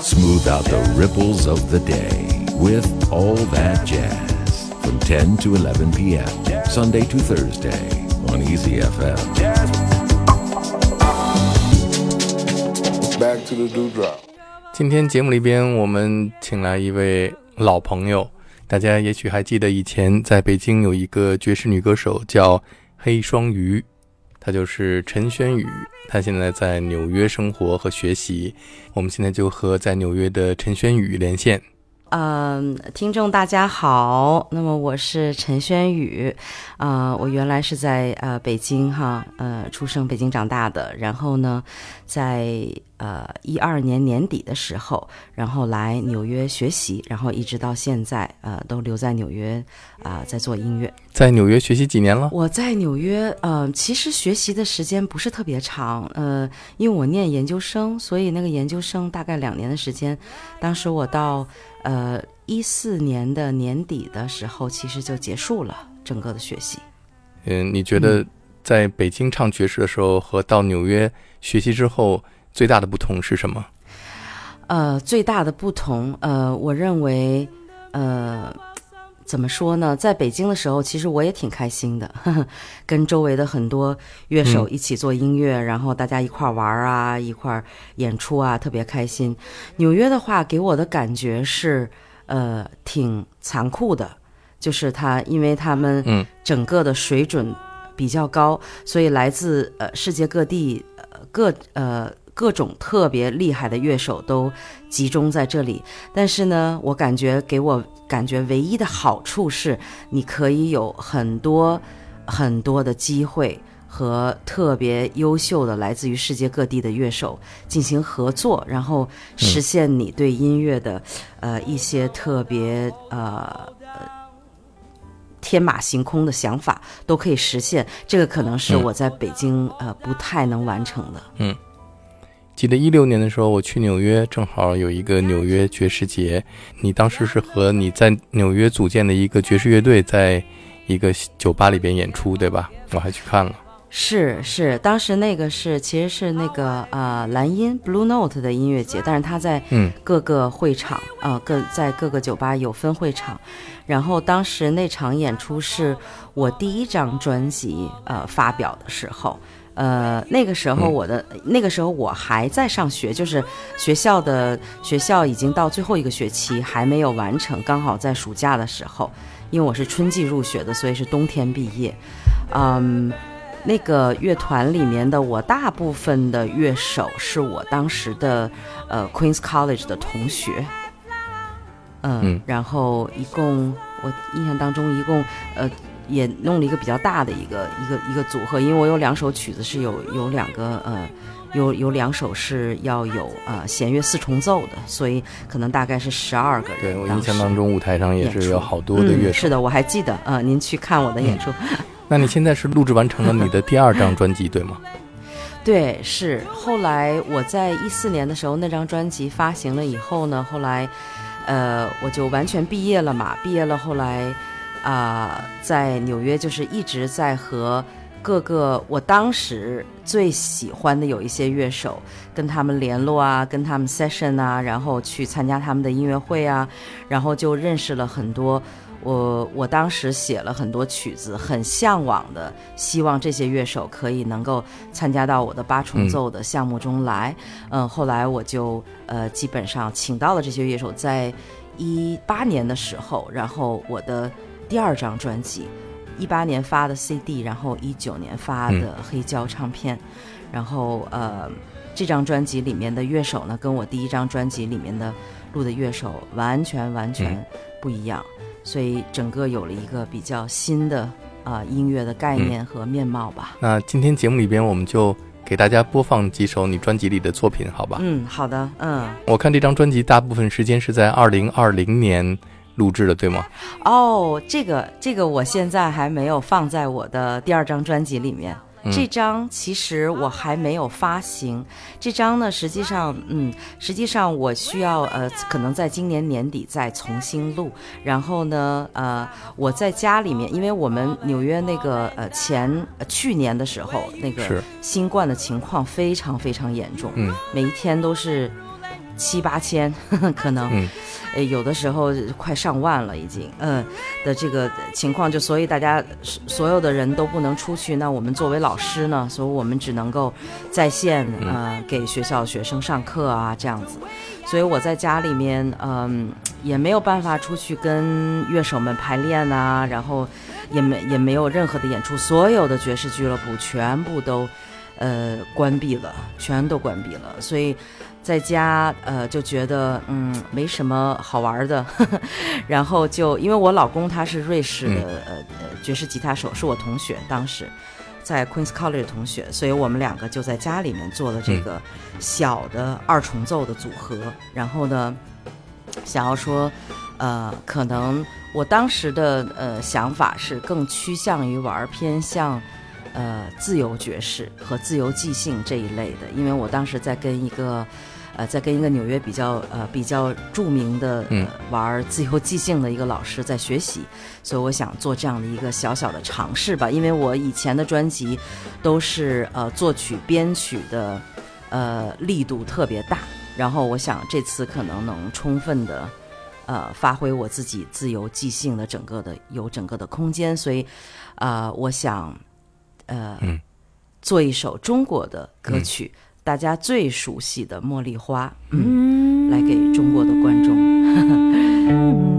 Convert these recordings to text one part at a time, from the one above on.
Smooth out the ripples of the day with All That Jazz from 10 to 11 p.m. Sunday to Thursday on Easy FM. Back to the dewdrop. 今天节目里边，我们请来一位老朋友，大家也许还记得以前在北京有一个爵士女歌手叫黑双鱼， 他就是陈轩宇。他现在在纽约生活和学习，我们现在就和在纽约的陈轩宇连线。嗯，听众大家好，那么我是陈轩宇，啊、我原来是在呃北京哈，呃出生北京长大的，然后呢，在呃一二年年底的时候，然后来纽约学习，然后一直到现在，呃都留在纽约啊、在做音乐。在纽约学习几年了？我在纽约，呃，其实学习的时间不是特别长，呃，因为我念研究生，所以那个研究生大概两年的时间。当时我到呃一四年的年底的时候，其实就结束了整个的学习。嗯，你觉得在北京唱爵士的时候和到纽约学习之后最大的不同是什么？呃，最大的不同，呃，我认为，呃，怎么说呢？在北京的时候，其实我也挺开心的，呵 呵跟周围的很多乐手一起做音乐，然后大家一块儿玩儿啊，一块儿演出啊，特别开心。纽约的话，给我的感觉是，呃，挺残酷的，就是他，因为他们嗯整个的水准比较高，所以来自呃世界各地呃各呃各种特别厉害的乐手都集中在这里。但是呢，我感觉给我感觉唯一的好处是，你可以有很多很多的机会。和特别优秀的来自于世界各地的乐手进行合作，然后实现你对音乐的、呃一些特别呃天马行空的想法都可以实现。这个可能是嗯我在北京、呃不太能完成的。记得一六年的时候，我去纽约，正好有一个纽约爵士节。你当时是和你在纽约组建的一个爵士乐队，在一个酒吧里边演出，对吧？我还去看了。是是，当时那个是其实是那个呃蓝音 Blue Note 的音乐节，但是他在嗯各个会场呃各在各个酒吧有分会场，然后当时那场演出是我第一张专辑呃发表的时候。呃，那个时候嗯。我的、那个时候我还在上学，就是学校的学校已经到最后一个学期还没有完成，刚好在暑假的时候，因为我是春季入学的，所以是冬天毕业。嗯，那个乐团里面的我大部分的乐手是我当时的呃 Queens College 的同学，嗯，嗯。然后一共我印象当中一共呃也弄了一个比较大的一个一个一个组合，因为我有两首曲子是有有两个呃。有有两首是要有呃弦乐四重奏的，所以可能大概是十二个人。对我印象当中，舞台上也是有好多的乐手。嗯。是的，我还记得，呃，您去看我的演出，那你现在是录制完成了你的第二张专辑，对吗？对，是后来我在一四年的时候，那张专辑发行了以后呢，后来，呃，我就完全毕业了嘛。毕业了，后来，啊、在纽约就是一直在和各个我当时最喜欢的有一些乐手，跟他们联络啊，跟他们 session 啊，然后去参加他们的音乐会啊，然后就认识了很多。我我当时写了很多曲子，很向往的，希望这些乐手可以能够参加到我的八重奏的项目中来。嗯，后来我就呃基本上请到了这些乐手，在一八年的时候，然后我的第二张专辑，一八年发的 CD，然后一九年发的黑胶唱片，然后呃这张专辑里面的乐手呢，跟我第一张专辑里面的录的乐手完全完全不一样。所以整个有了一个比较新的啊、呃音乐的概念和面貌吧。那今天节目里边，我们就给大家播放几首你专辑里的作品，好吧？嗯，好的，嗯，我看这张专辑大部分时间是在二零二零年录制的，对吗？哦，这个这个我现在还没有放在我的第二张专辑里面。嗯这张其实我还没有发行，这张呢，实际上，嗯，实际上我需要呃，可能在今年年底再重新录。然后呢，呃，我在家里面，因为我们纽约那个呃前、呃去年的时候，那个新冠的情况非常非常严重，嗯，每一天都是七八千，可能。嗯呃，有的时候快上万了，已经，嗯的这个情况，就所以大家所有的人都不能出去，那我们作为老师呢，所以我们只能够在线，呃，给学校学生上课啊，这样子，所以我在家里面，嗯，也没有办法出去跟乐手们排练啊，然后也没也没有任何的演出，所有的爵士俱乐部全部都，呃，关闭了，全都关闭了，所以。在家，呃，就觉得嗯没什么好玩的，然后就因为我老公他是瑞士的呃呃爵士吉他手，是我同学，当时在 Queen's College 的同学，所以我们两个就在家里面做了这个小的二重奏的组合。然后呢，想要说，呃，可能我当时的呃想法是更趋向于玩偏向。呃，自由爵士和自由即兴这一类的，因为我当时在跟一个，呃，在跟一个纽约比较呃比较著名的玩自由即兴的一个老师在学习，所以我想做这样的一个小小的尝试吧。因为我以前的专辑都是呃作曲编曲的，呃力度特别大，然后我想这次可能能充分的呃发挥我自己自由即兴的整个的有整个的空间，所以啊，我想。呃，做一首中国的歌曲，大家最熟悉的《茉莉花》，嗯，来给中国的观众。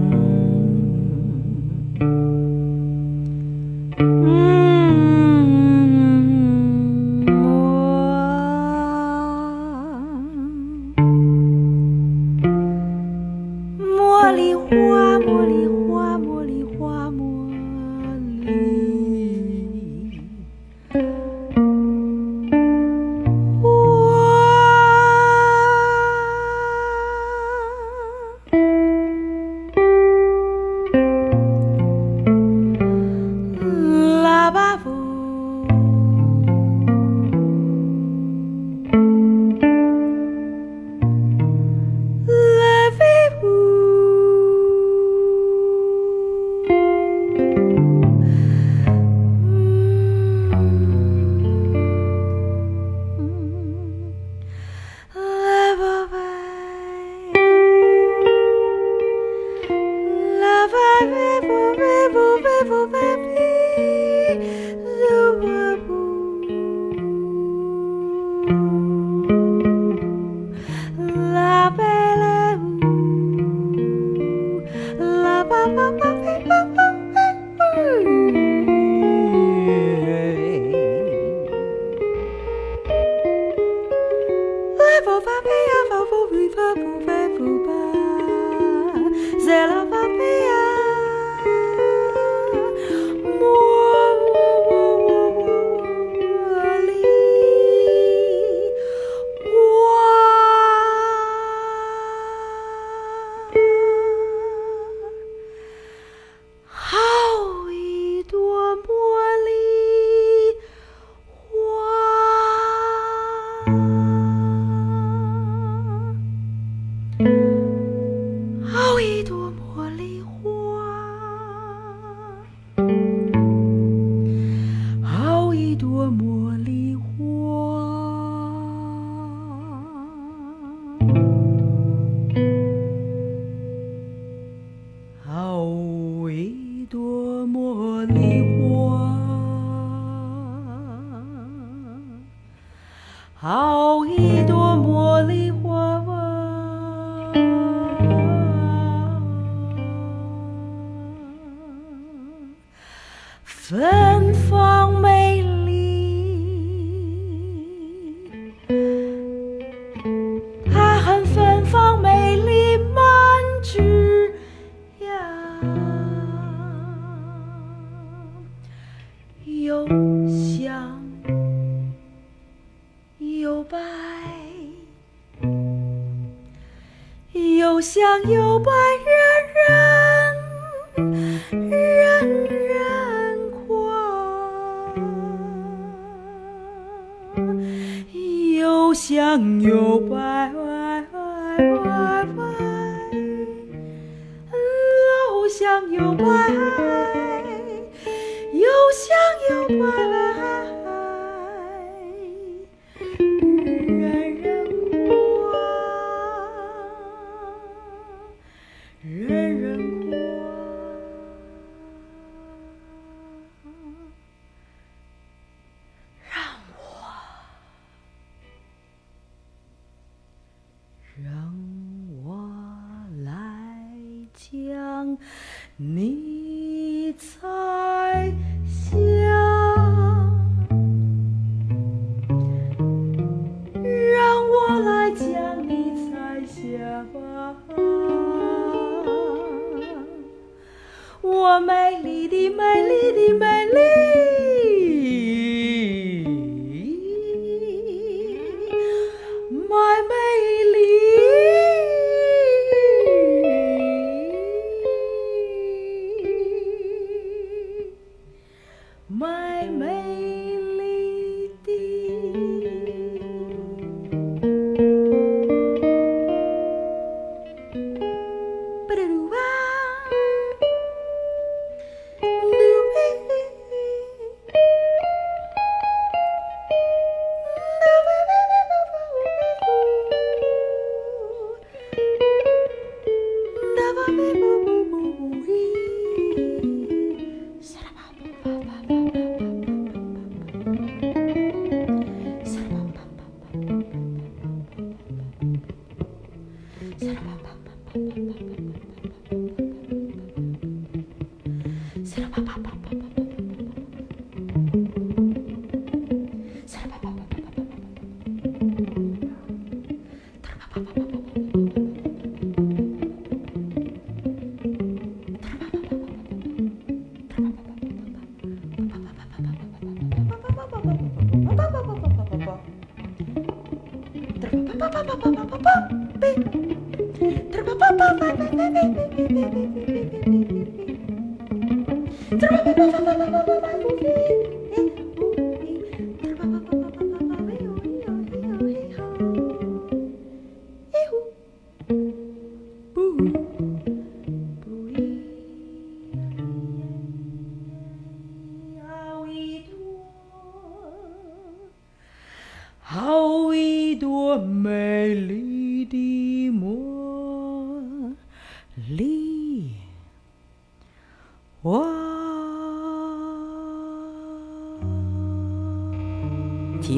好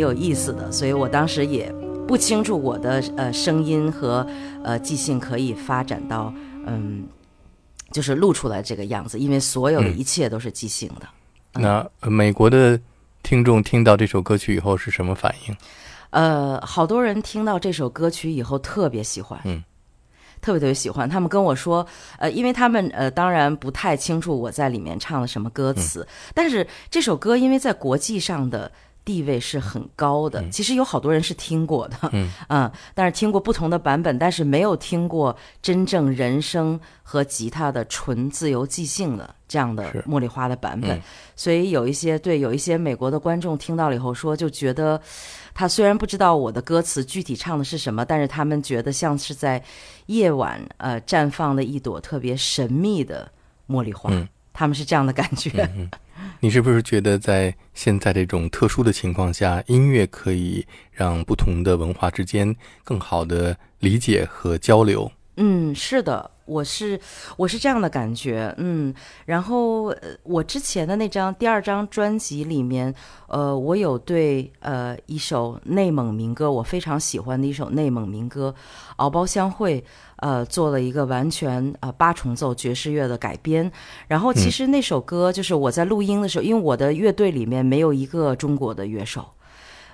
有意思的，所以我当时也不清楚我的呃声音和呃即兴可以发展到嗯，就是录出来这个样子，因为所有的一切都是即兴的。那呃美国的听众听到这首歌曲以后是什么反应？呃，好多人听到这首歌曲以后特别喜欢，嗯，特别特别喜欢。他们跟我说，呃，因为他们呃当然不太清楚我在里面唱了什么歌词，但是这首歌因为在国际上的地位是很高的，其实有好多人是听过的，嗯。但是听过不同的版本，但是没有听过真正人声和吉他的纯自由即兴的这样的茉莉花的版本，嗯。所以有一些对有一些美国的观众听到了以后说，就觉得他虽然不知道我的歌词具体唱的是什么，但是他们觉得像是在夜晚呃绽放的一朵特别神秘的茉莉花，嗯。他们是这样的感觉。你是不是觉得在现在这种特殊的情况下，音乐可以让不同的文化之间更好的理解和交流？嗯，是的，我是我是这样的感觉，嗯，然后呃我之前的那张第二张专辑里面，呃，我有对呃一首内蒙民歌，我非常喜欢的一首内蒙民歌《敖包相会》，呃，做了一个完全呃八重奏爵士乐的改编。然后其实那首歌就是我在录音的时候，因为我的乐队里面没有一个中国的乐手，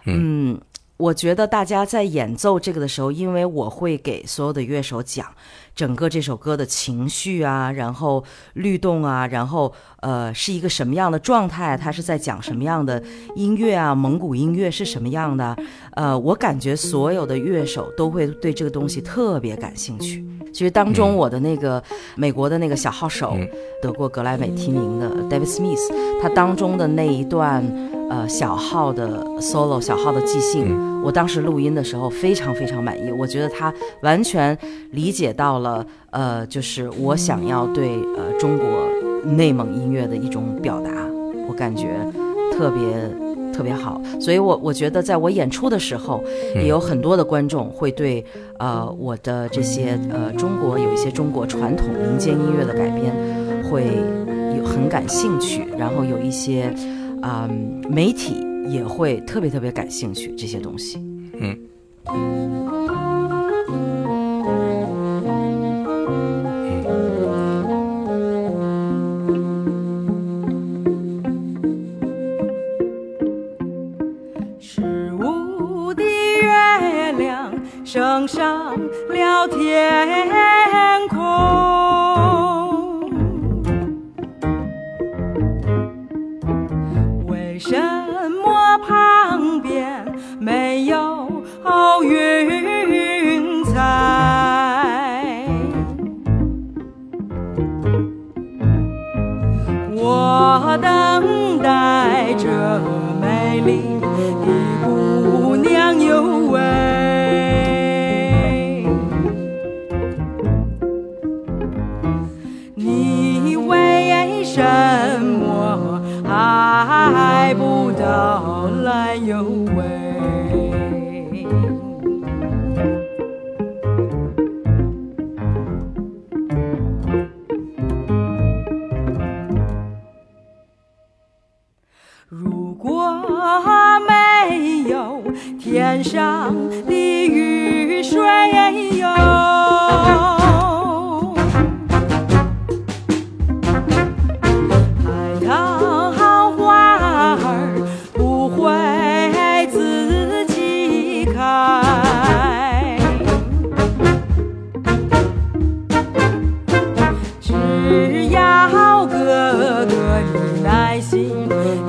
嗯我觉得大家在演奏这个的时候，因为我会给所有的乐手讲整个这首歌的情绪啊，然后律动啊，然后呃是一个什么样的状态，它是在讲什么样的音乐啊，蒙古音乐是什么样的，呃，我感觉所有的乐手都会对这个东西特别感兴趣。其实当中我的那个美国的那个小号手，得过格莱美提名的 David Smith，他当中的那一段呃小号的 solo 小号的即兴，我当时录音的时候非常非常满意，我觉得他完全理解到了呃就是我想要对呃中国内蒙音乐的一种表达，我感觉特别。特别好，所以我我觉得在我演出的时候，也有很多的观众会对呃我的这些呃中国有一些中国传统民间音乐的改编会有很感兴趣，然后有一些啊、媒体也会特别特别感兴趣这些东西。嗯。上了天。心。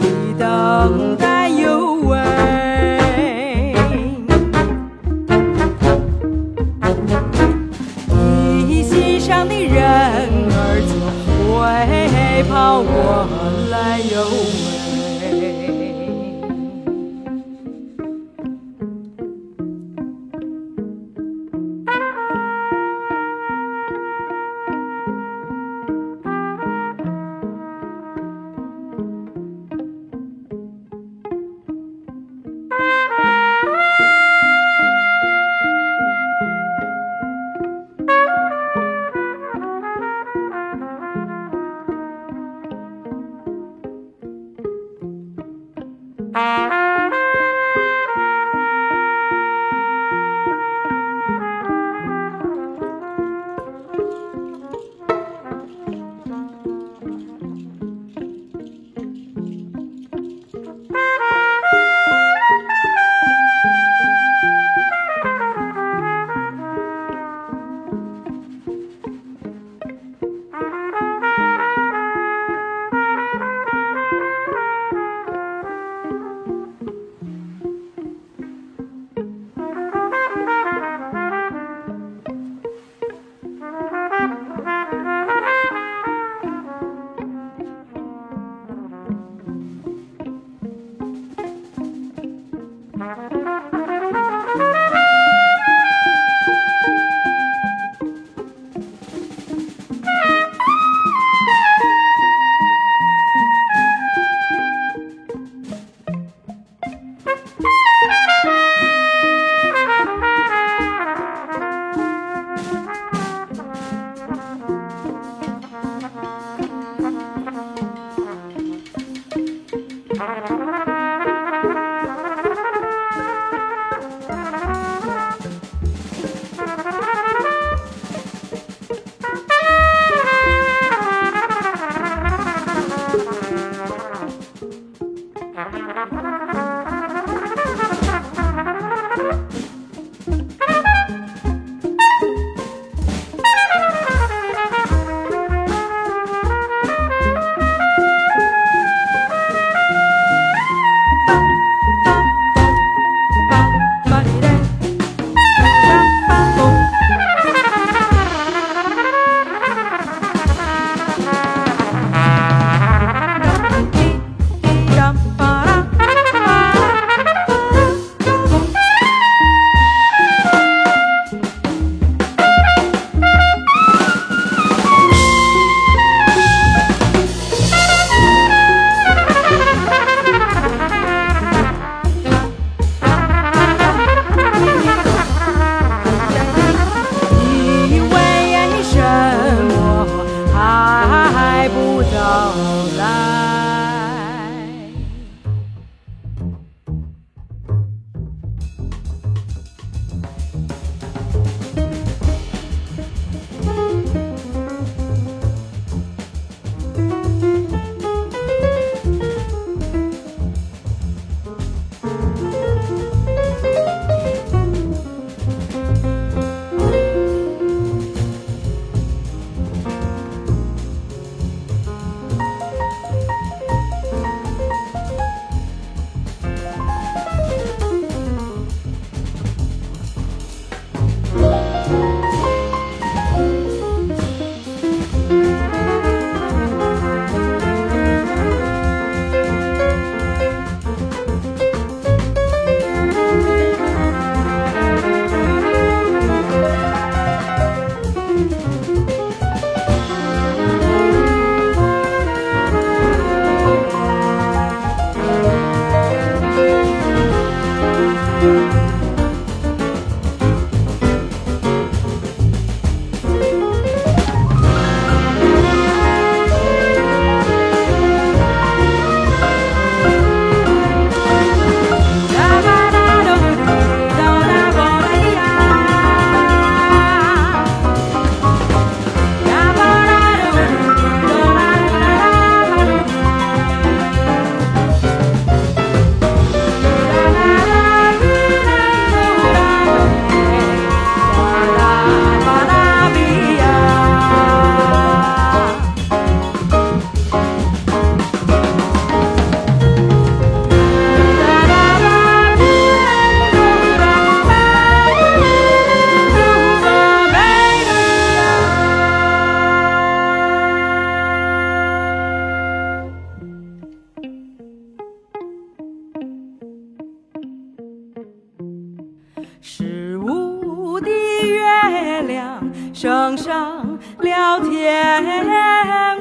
的月亮升上了天。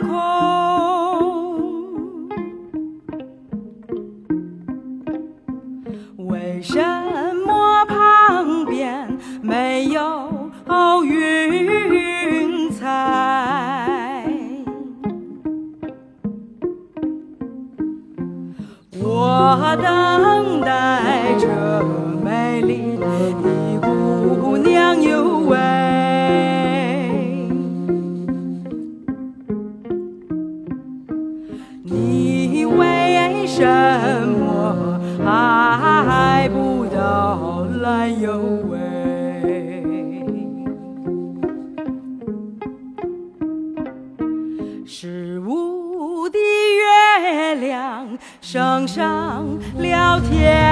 登上了天。